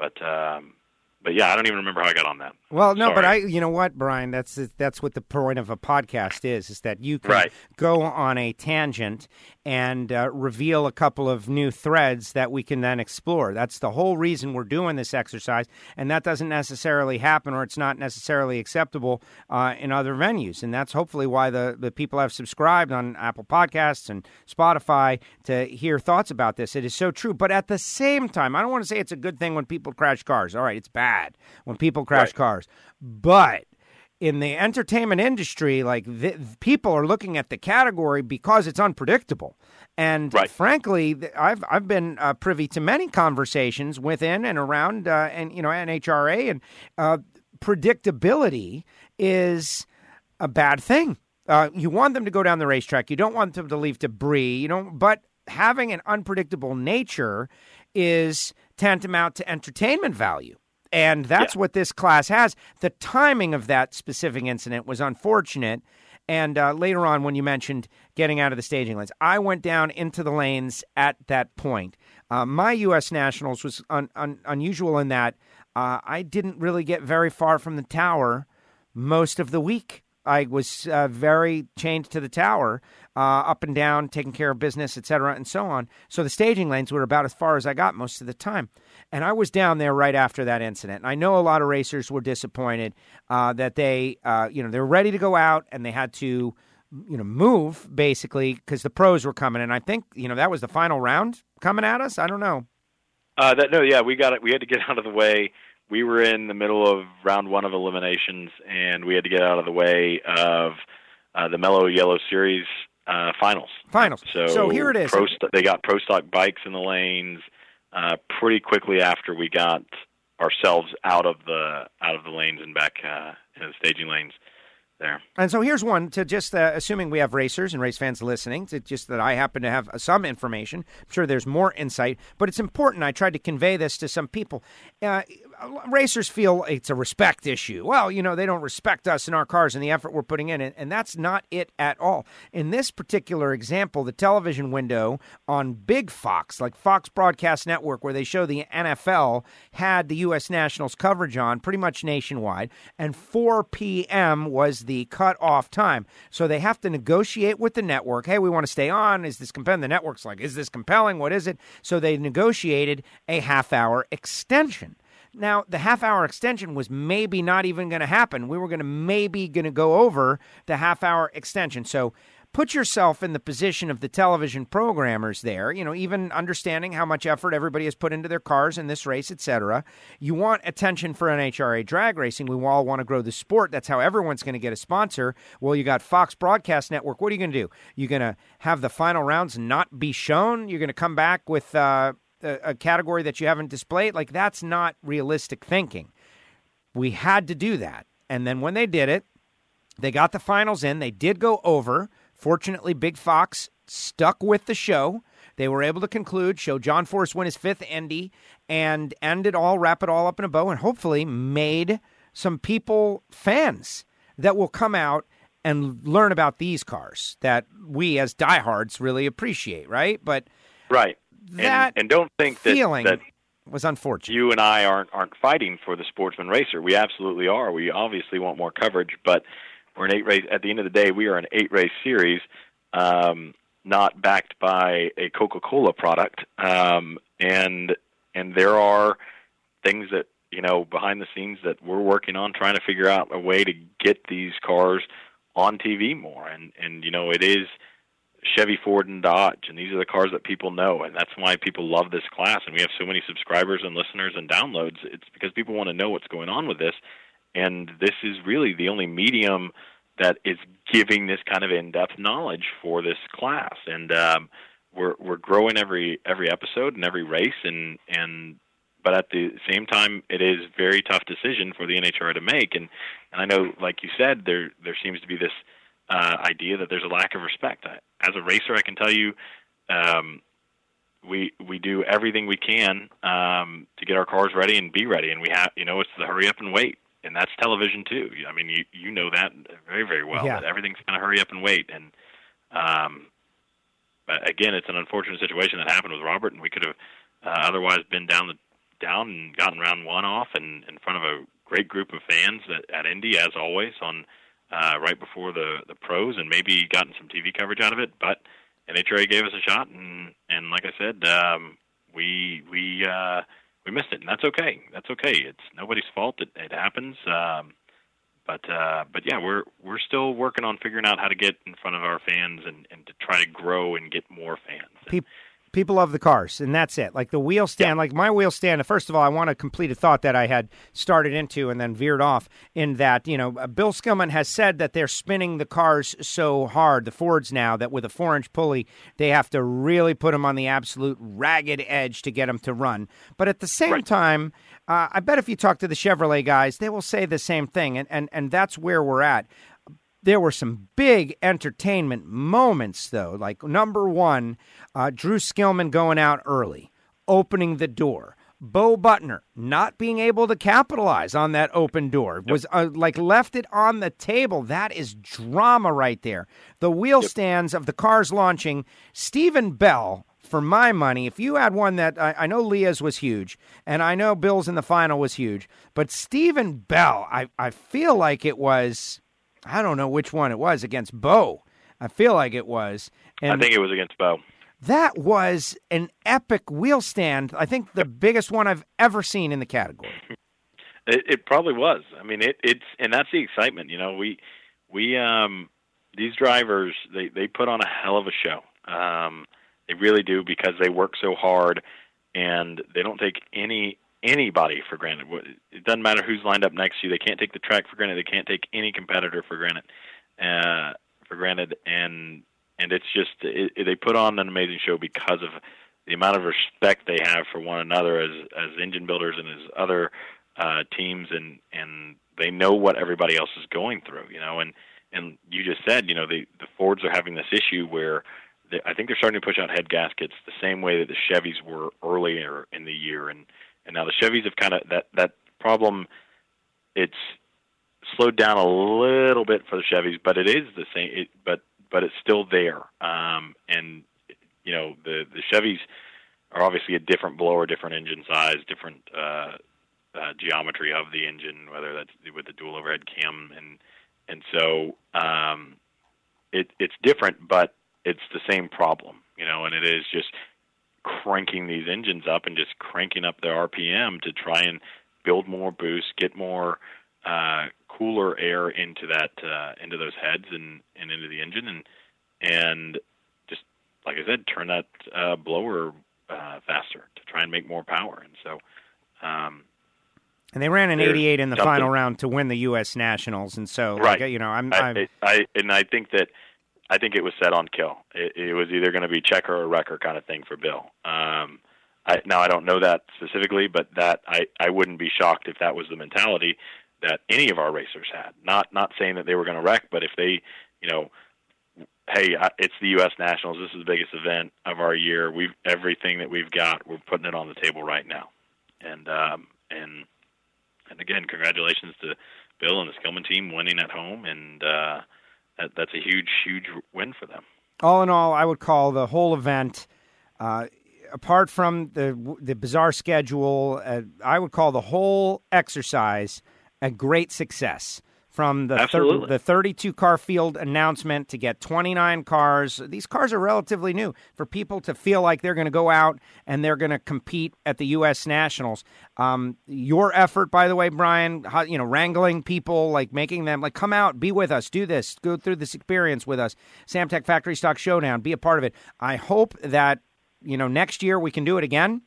But um, but yeah, I don't even remember how I got on that.
Well, no,
Sorry.
but I, you know what, Brian, that's that's what the point of a podcast is: is that you can
Right.
go on a tangent and uh, reveal a couple of new threads that we can then explore. That's the whole reason we're doing this exercise, and that doesn't necessarily happen, or it's not necessarily acceptable uh, in other venues. And that's hopefully why the the people have subscribed on Apple Podcasts and Spotify to hear thoughts about this. It is so true, but at the same time, I don't want to say it's a good thing when people crash cars. All right, it's bad when people crash
Right.
cars, but in the entertainment industry, like th- people are looking at the category because it's unpredictable. And
Right.
frankly, I've I've been uh, privy to many conversations within and around uh, and you know NHRA and uh, predictability is a bad thing. Uh, you want them to go down the racetrack. You don't want them to leave debris. You don't. But having an unpredictable nature is tantamount to entertainment value. And that's what this class has. The timing of that specific incident was unfortunate. And uh, later on, when you mentioned getting out of the staging lanes, I went down into the lanes at that point. Uh, my U.S. Nationals was un- un- unusual in that uh, I didn't really get very far from the tower most of the week. I was uh, very chained to the tower, uh, up and down, taking care of business, et cetera, and so on. So the staging lanes were about as far as I got most of the time. And I was down there right after that incident. And I know a lot of racers were disappointed uh, that they, uh, you know, they were ready to go out and they had to, you know, move basically because the pros were coming. And I think, you know, that was the final round coming at us. I don't know.
Uh, that no, yeah, we got it. We had to get (laughs) out of the way. We were in the middle of round one of eliminations, and we had to get out of the way of uh, the Mello Yello Series uh, finals.
Finals.
So,
So here it is.
Pro, they got pro stock bikes in the lanes uh, pretty quickly after we got ourselves out of the out of the lanes and back uh, in the staging lanes there.
And so here's one to just uh, assuming we have racers and race fans listening, to just that I happen to have uh, some information. I'm sure there's more insight, but it's important. I tried to convey this to some people. Uh, racers feel it's a respect issue. Well, you know, they don't respect us and our cars and the effort we're putting in, and, that's not it at all. In this particular example, the television window on Big Fox, like Fox Broadcast Network, where they show the NFL, had the U.S. Nationals coverage on pretty much nationwide, and 4 p.m. was the cut-off time. So they have to negotiate with the network. Hey, we want to stay on. Is this compelling? The network's like, is this compelling? What is it? So they negotiated a half-hour extension. Now, the half hour extension was maybe not even going to happen. We were going to maybe going to go over the half hour extension. So put yourself in the position of the television programmers there, you know, even understanding how much effort everybody has put into their cars in this race, etc. You want attention for NHRA drag racing. We all want to grow the sport. That's how everyone's going to get a sponsor. Well, you got Fox Broadcast Network. What are you going to do? You're going to have the final rounds not be shown? You're going to come back with uh, a, a category that you haven't displayed? Like, that's not realistic thinking. We had to do that. And then when they did it, they got the finals in. They did go over. Fortunately, Big Fox stuck with the show. They were able to conclude, show John Force win his fifth Indy, and end it all, wrap it all up in a bow, and hopefully made some people fans that will come out and learn about these cars that we as diehards really appreciate, right? But
Right.
That
and, and don't think that,
feeling
that
was unfortunate.
you and I aren't aren't fighting for the sportsman racer. We absolutely are. We obviously want more coverage, but we're an eight race. At the end of the day, we are an eight race series, um, not backed by a Coca Cola product. Um, and and there are things that you know behind the scenes that we're working on, trying to figure out a way to get these cars on TV more. And and you know it is Chevy, Ford, and Dodge, and these are the cars that people know, and that's why people love this class. And we have so many subscribers and listeners and downloads. It's because people want to know what's going on with this, and this is really the only medium that is giving this kind of in-depth knowledge for this class. And um, we're we're growing every every episode and every race, and and but at the same time, it is very tough decision for the NHRA to make. And and I know, like you said, there there seems to be this uh, idea that there's a lack of respect. I, as a racer, I can tell you, um, we we do everything we can um, to get our cars ready and be ready, and we have you know it's the hurry up and wait, and that's television too. I mean, you you know that very very well.
Yeah.
Everything's kind of hurry up and wait, and um, but again, it's an unfortunate situation that happened with Robert, and we could have uh, otherwise been down the down and gotten round one off, and in front of a great group of fans at, at Indy, as always, on uh, right before the the pros, and maybe gotten some TV coverage out of it. But NHRA gave us a shot, and and like I said, um, we we uh, we missed it, and that's okay. That's okay. It's nobody's fault. It, it happens. Um, but uh, but yeah, we're we're still working on figuring out how to get in front of our fans and, and to try to grow and get more fans.
People love the cars, and that's it. Like the wheel stand, like my wheel stand. First of all, I want to complete a thought that I had started into and then veered off. In that, you know, uh, Bill Skillman has said that they're spinning the cars so hard, the Fords now, that with a four-inch pulley, they have to really put them on the absolute ragged edge to get them to run. But at the same
Right.
time, uh, I bet if you talk to the Chevrolet guys, they will say the same thing, and and and that's where we're at there were some big entertainment moments, though. Like number one, uh, Drew Skillman going out early, opening the door. Bo Butner not being able to capitalize on that open door was uh, like left it on the table. That is drama right there. The wheel stands of the cars launching. Stephen Bell, for my money, if you had one that I, I know Leah's was huge, and I know Bill's in the final was huge, but Stephen Bell, I, I feel like it was I don't know which one it was against Bo. I feel like it was. And
I think it was against Bo.
that was an epic wheel stand. I think the biggest one I've ever seen in the category. (laughs)
It, it probably was. I mean, it, it's and that's the excitement. You know, we we um these drivers they they put on a hell of a show. Um, they really do because they work so hard, and they don't take any anybody for granted. It doesn't matter who's lined up next to you. They can't take the track for granted. They can't take any competitor for granted. Uh, for granted, and and it's just it, they put on an amazing show because of the amount of respect they have for one another as as engine builders and as other uh, teams, and and they know what everybody else is going through, you know. And and you just said, you know, the the Fords are having this issue where they, I think they're starting to push out head gaskets the same way that the Chevys were earlier in the year, and and now the Chevys have kind of that that problem. It's slowed down a little bit for the Chevys, but it is the same. It, but but it's still there. Um, and you know the the Chevys are obviously a different blower, different engine size, different uh, uh, geometry of the engine, whether that's with the dual overhead cam, and and so um, it it's different, but it's the same problem, you know, and it is just cranking these engines up and just cranking up their RPM to try and build more boost, get more uh, cooler air into that uh, into those heads and, and into the engine, and and just like I said, turn that uh, blower uh, faster to try and make more power. And so, um,
And they ran an 88 in the final round to win the U.S. Nationals, and so
Right.
like, you know, I'm, I'm
I, I and I think that I think it was set on kill. It, it was either going to be checker or wrecker kind of thing for Bill. Um, I, now I don't know that specifically, but that I I wouldn't be shocked if that was the mentality that any of our racers had. Not not saying that they were going to wreck, but if they, you know, hey, I- it's the U.S. Nationals. This is the biggest event of our year. We've everything that we've got. We're putting it on the table right now, and um, and and again, congratulations to Bill and the Skillman team winning at home, and uh, that, that's a huge, huge win for them.
all in all, I would call the whole event, uh, apart from the the bizarre schedule, uh, I would call the whole exercise a great success. From the
Absolutely.
the 32 car field announcement to get 29 cars. These cars are relatively new for people to feel like they're going to go out and they're going to compete at the U.S. Nationals. Um, your effort, by the way, Brian, how, you know, wrangling people, like making them like come out, be with us, do this, go through this experience with us. Samtech Factory Stock Showdown, be a part of it. I hope that you know next year we can do it again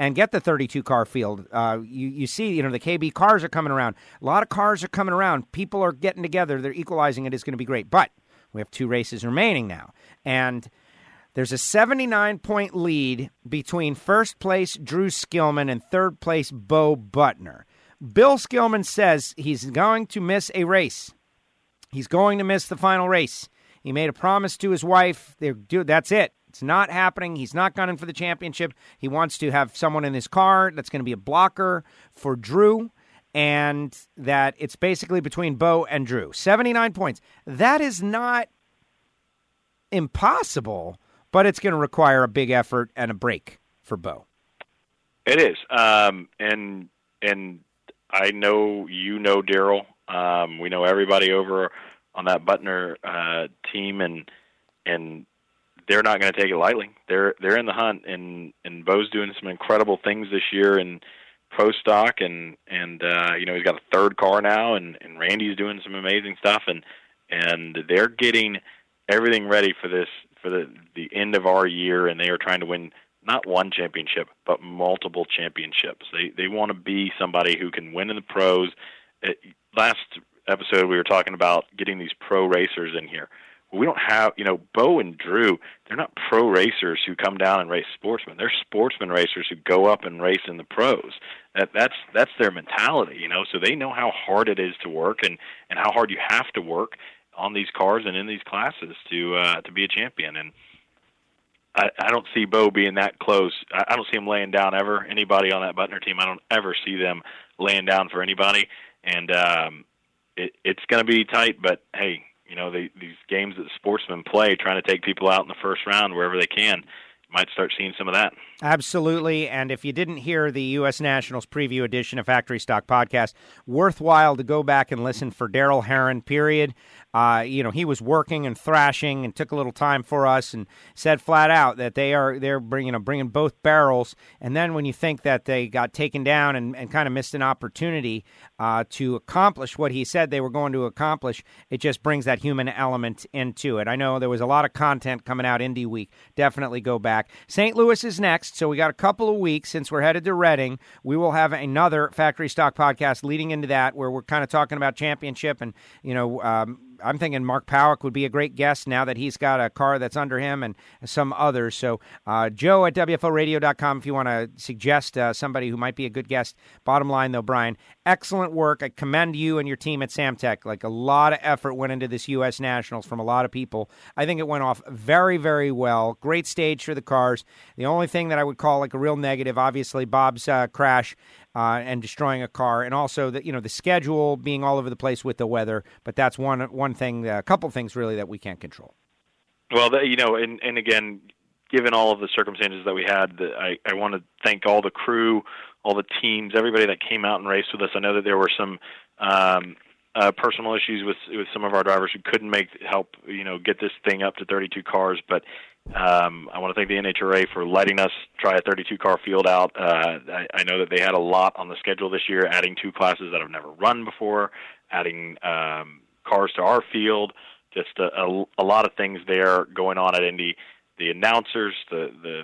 and get the 32 car field. Uh, you, you see, you know, the KB cars are coming around. A lot of cars are coming around. People are getting together. They're equalizing it. It's going to be great. But we have two races remaining now. And there's a 79 point lead between first place Drew Skillman and third place Bo Butner. Bill Skillman says he's going to miss a race. He's going to miss the final race. He made a promise to his wife. They're, dude, that's it. It's not happening. He's not gunning for the championship. He wants to have someone in his car that's going to be a blocker for Drew, and that it's basically between Bo and Drew. 79 points. That is not impossible, but it's going to require a big effort and a break for Bo.
It is, um, and and I know you know Daryl. Um, we know everybody over on that Butner uh, team, and and they're not going to take it lightly. They're they're in the hunt, and and Bo's doing some incredible things this year in pro stock, and and uh, you know he's got a third car now, and and Randy's doing some amazing stuff, and and they're getting everything ready for this for the the end of our year, and they are trying to win not one championship but multiple championships. They they want to be somebody who can win in the pros. It, last episode we were talking about getting these pro racers in here we don't have, you know, Bo and Drew, they're not pro racers who come down and race sportsmen. They're sportsman racers who go up and race in the pros. That that's that's their mentality, you know. So they know how hard it is to work and and how hard you have to work on these cars and in these classes to uh to be a champion and I, I don't see Bo being that close. I, I don't see him laying down ever. Anybody on that Butner team, I don't ever see them laying down for anybody. And um, it, it's going to be tight, but hey, you know, they, these games that sportsmen play, trying to take people out in the first round wherever they can. You might start seeing some of that.
Absolutely. And if you didn't hear the U.S. Nationals preview edition of Factory Stock Podcast, worthwhile to go back and listen for Daryl Herrin, period. Uh, you know, he was working and thrashing and took a little time for us and said flat out that they are they're bringing know, bringing both barrels. And then when you think that they got taken down and, and kind of missed an opportunity uh, to accomplish what he said they were going to accomplish, it just brings that human element into it. I know there was a lot of content coming out Indy Week. Definitely go back. St. Louis is next, so we got a couple of weeks since we're headed to Reading. We will have another Factory Stock podcast leading into that where we're kind of talking about championship and you know. Um, I'm thinking Mark Pawuk would be a great guest now that he's got a car that's under him and some others. So, uh, Joe at WFORadio.com if you want to suggest uh, somebody who might be a good guest. Bottom line, though, Brian, excellent work. I commend you and your team at Samtech. Like a lot of effort went into this U.S. Nationals from a lot of people. I think it went off very, very well. Great stage for the cars. The only thing that I would call like a real negative, obviously, Bob's uh, crash uh, and destroying a car, and also the you know the schedule being all over the place with the weather. But that's one one thing, a couple things really that we can't control.
Well, you know, and and again, given all of the circumstances that we had, I I want to thank all the crew, all the teams, everybody that came out and raced with us. I know that there were some. Um, uh, personal issues with with some of our drivers who couldn't make help you know get this thing up to 32 cars but um, I want to thank the NHRA for letting us try a 32 car field out. Uh, I, I know that they had a lot on the schedule this year, adding two classes that have never run before, adding um, cars to our field, just a, a, a lot of things there going on at Indy. The announcers, the the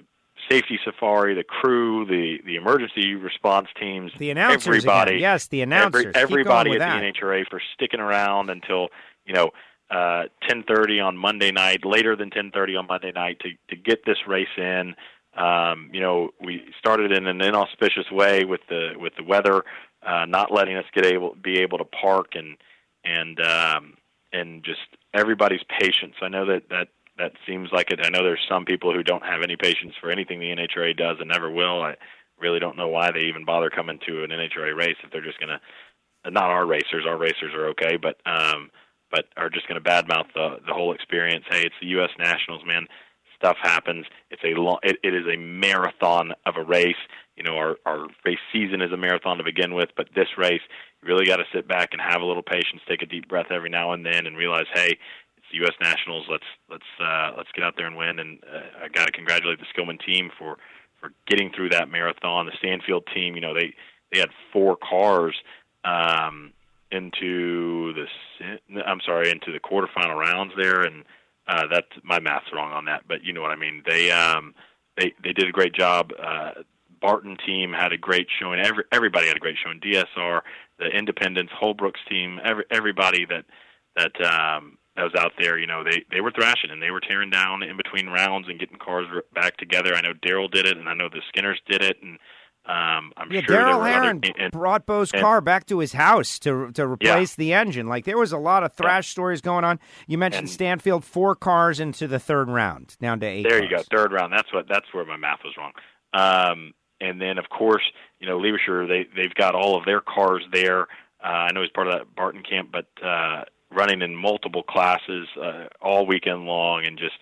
safety safari, the crew, the the emergency response teams,
the announcers,
everybody,
again. yes, the announcers,
every, everybody at
that.
the NHRA for sticking around until you know uh, 10:30 on Monday night, later than 10:30 on Monday night to to get this race in. Um, you know, we started in an inauspicious way with the with the weather uh, not letting us get able be able to park and and um, and just everybody's patience. I know that that that seems like it. I know there's some people who don't have any patience for anything the NHRA does and never will. I really don't know why they even bother coming to an NHRA race if they're just going to. Not our racers. Our racers are okay, but um, but are just going to badmouth the the whole experience. Hey, it's the U.S. Nationals, man. Stuff happens. It's a long. It, it is a marathon of a race. you know our our race season is a marathon to begin with, but this race you really got to sit back and have a little patience, take a deep breath every now and then, and realize, hey, the U.S. Nationals. Let's let's uh, let's get out there and win. And uh, I got to congratulate the Skillman team for for getting through that marathon. The Stanfield team, you know, they they had four cars um, into the I'm sorry into the quarterfinal rounds there, and uh, that's my math's wrong on that, but you know what I mean. They um, they they did a great job. Uh, Barton team had a great showing. Every everybody had a great showing. DSR, the Independence, Holbrook's team, every everybody that that um, that was out there, you know, they they were thrashing and they were tearing down in between rounds and getting cars back together. I know Daryl did it, and I know the Skinners did it, and um, I'm
yeah,
sure
Daryl Herrin
other, and,
brought Bo's
and,
car back to his house to to replace yeah. the engine. Like there was a lot of thrash yeah. stories going on. You mentioned
and,
Stanfield, four cars into the third round, down to eight.
There
cars.
you go, third round. That's what. That's where my math was wrong. Um, and then of course, you know, Levershire, they they've got all of their cars there. Uh, I know he's part of that Barton camp, but uh, running in multiple classes uh, all weekend long, and just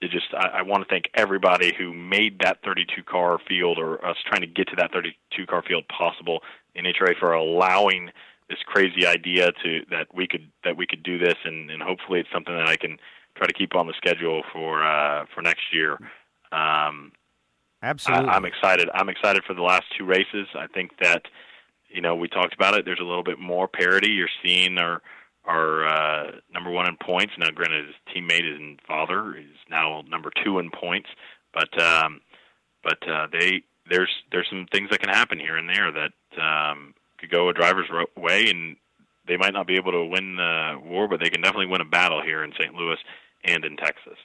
it just I, I want to thank everybody who made that 32 car field or us trying to get to that 32 car field possible. NHRA for allowing this crazy idea to that we could that we could do this, and, and hopefully it's something that I can try to keep on the schedule for uh, for next year. Um,
Absolutely,
I, I'm excited. I'm excited for the last two races. I think that you know we talked about it. There's a little bit more parity. You're seeing our our uh, number one in points. Now, granted, his teammate and father is now number two in points, but um, but uh, they there's there's some things that can happen here and there that um, could go a driver's way, and they might not be able to win the war, but they can definitely win a battle here in St. Louis and in Texas.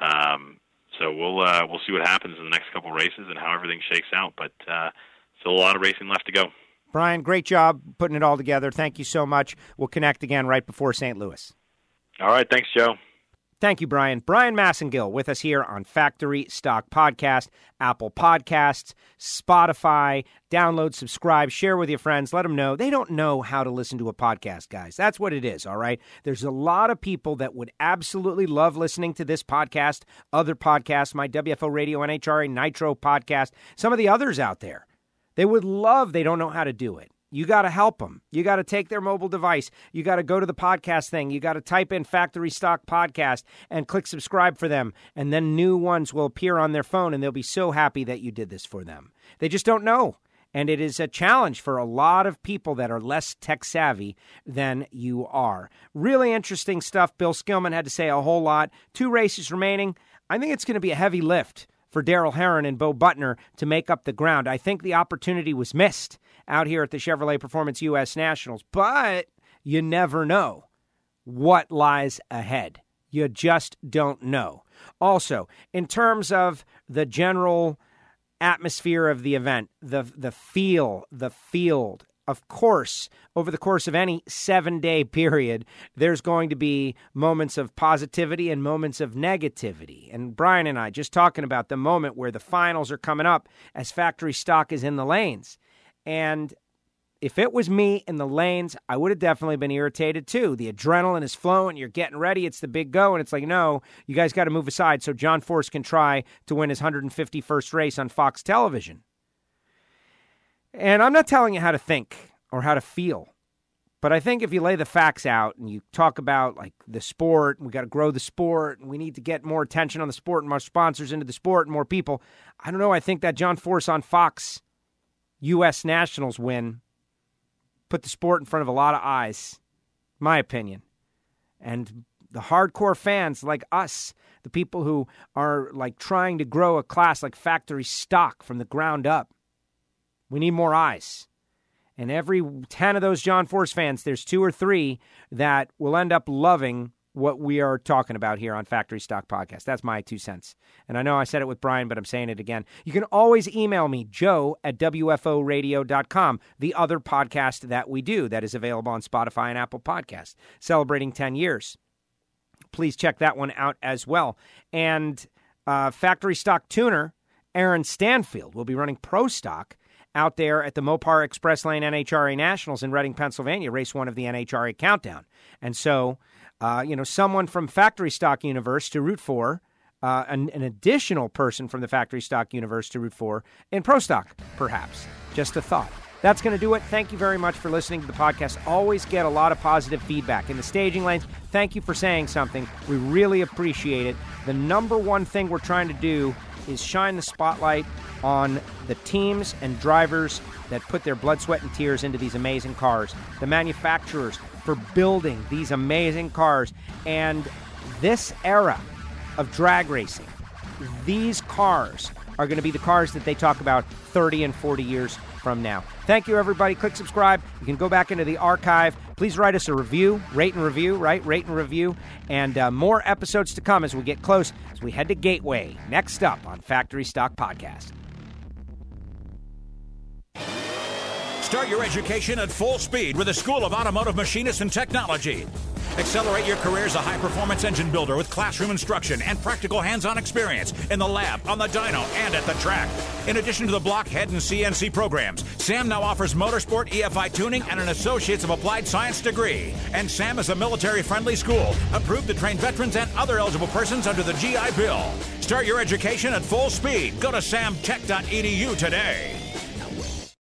Um, so we'll uh, we'll see what happens in the next couple races and how everything shakes out, but uh, still a lot of racing left to go.
Brian, great job putting it all together. Thank you so much. We'll connect again right before St. Louis.
All right. Thanks, Joe.
Thank you, Brian. Brian Massengill with us here on Factory Stock Podcast, Apple Podcasts, Spotify. Download, subscribe, share with your friends. Let them know. They don't know how to listen to a podcast, guys. That's what it is, all right? There's a lot of people that would absolutely love listening to this podcast, other podcasts, my WFO Radio NHRA Nitro podcast, some of the others out there. They would love, they don't know how to do it. You got to help them. You got to take their mobile device. You got to go to the podcast thing. You got to type in Factory Stock Podcast and click subscribe for them. And then new ones will appear on their phone and they'll be so happy that you did this for them. They just don't know. And it is a challenge for a lot of people that are less tech savvy than you are. Really interesting stuff. Bill Skillman had to say a whole lot. Two races remaining. I think it's going to be a heavy lift for Daryl Herrin and Bo Butner to make up the ground. I think the opportunity was missed out here at the Chevrolet Performance U.S. Nationals, but you never know what lies ahead. You just don't know. Also, in terms of the general atmosphere of the event, the the feel, the field, of course, over the course of any seven day period, there's going to be moments of positivity and moments of negativity. And Brian and I just talking about the moment where the finals are coming up as factory stock is in the lanes. And if it was me in the lanes, I would have definitely been irritated too. The adrenaline is flowing, you're getting ready, it's the big go, and it's like, no, you guys got to move aside so John Force can try to win his 151st race on Fox television. And I'm not telling you how to think or how to feel. But I think if you lay the facts out and you talk about like the sport, we got to grow the sport, and we need to get more attention on the sport and more sponsors into the sport and more people. I don't know. I think that John Force on Fox U.S. Nationals win put the sport in front of a lot of eyes, my opinion. And the hardcore fans like us, the people who are like trying to grow a class like factory stock from the ground up, we need more eyes. And every 10 of those John Force fans, there's two or three that will end up loving what we are talking about here on Factory Stock Podcast. That's my two cents. And I know I said it with Brian, but I'm saying it again. You can always email me, joe at WFOradio.com, the other podcast that we do that is available on Spotify and Apple Podcasts, celebrating 10 years. Please check that one out as well. And uh, Factory Stock Tuner, Aaron Stanfield, will be running Pro Stock out there at the Mopar Express Lane NHRA Nationals in Reading, Pennsylvania, race one of the NHRA Countdown. And so, uh, you know, someone from Factory Stock Universe to root for uh, an, an additional person from the factory stock universe to root for in pro stock, perhaps. Just a thought. That's going to do it. Thank you very much for listening to the podcast. Always get a lot of positive feedback in the staging lanes. Thank you for saying something. We really appreciate it. The number one thing we're trying to do is shine the spotlight on the teams and drivers that put their blood, sweat, and tears into these amazing cars, the manufacturers for building these amazing cars, and this era of drag racing. These cars are going to be the cars that they talk about 30 and 40 years from now. Thank you, everybody. Click subscribe. You can go back into the archive. Please write us a review, rate and review, right? Rate and review. And uh, more episodes to come as we get close, as we head to Gateway. Next up on Factory Stock Podcast.
Start your education at full speed with the School of Automotive Machinists and Technology. Accelerate your career as a high performance engine builder with classroom instruction and practical hands on experience in the lab, on the dyno, and at the track. In addition to the blockhead and CNC programs, SAM now offers motorsport EFI tuning and an Associates of Applied Science degree. And SAM is a military friendly school, approved to train veterans and other eligible persons under the GI Bill. Start your education at full speed. Go to samtech.edu today.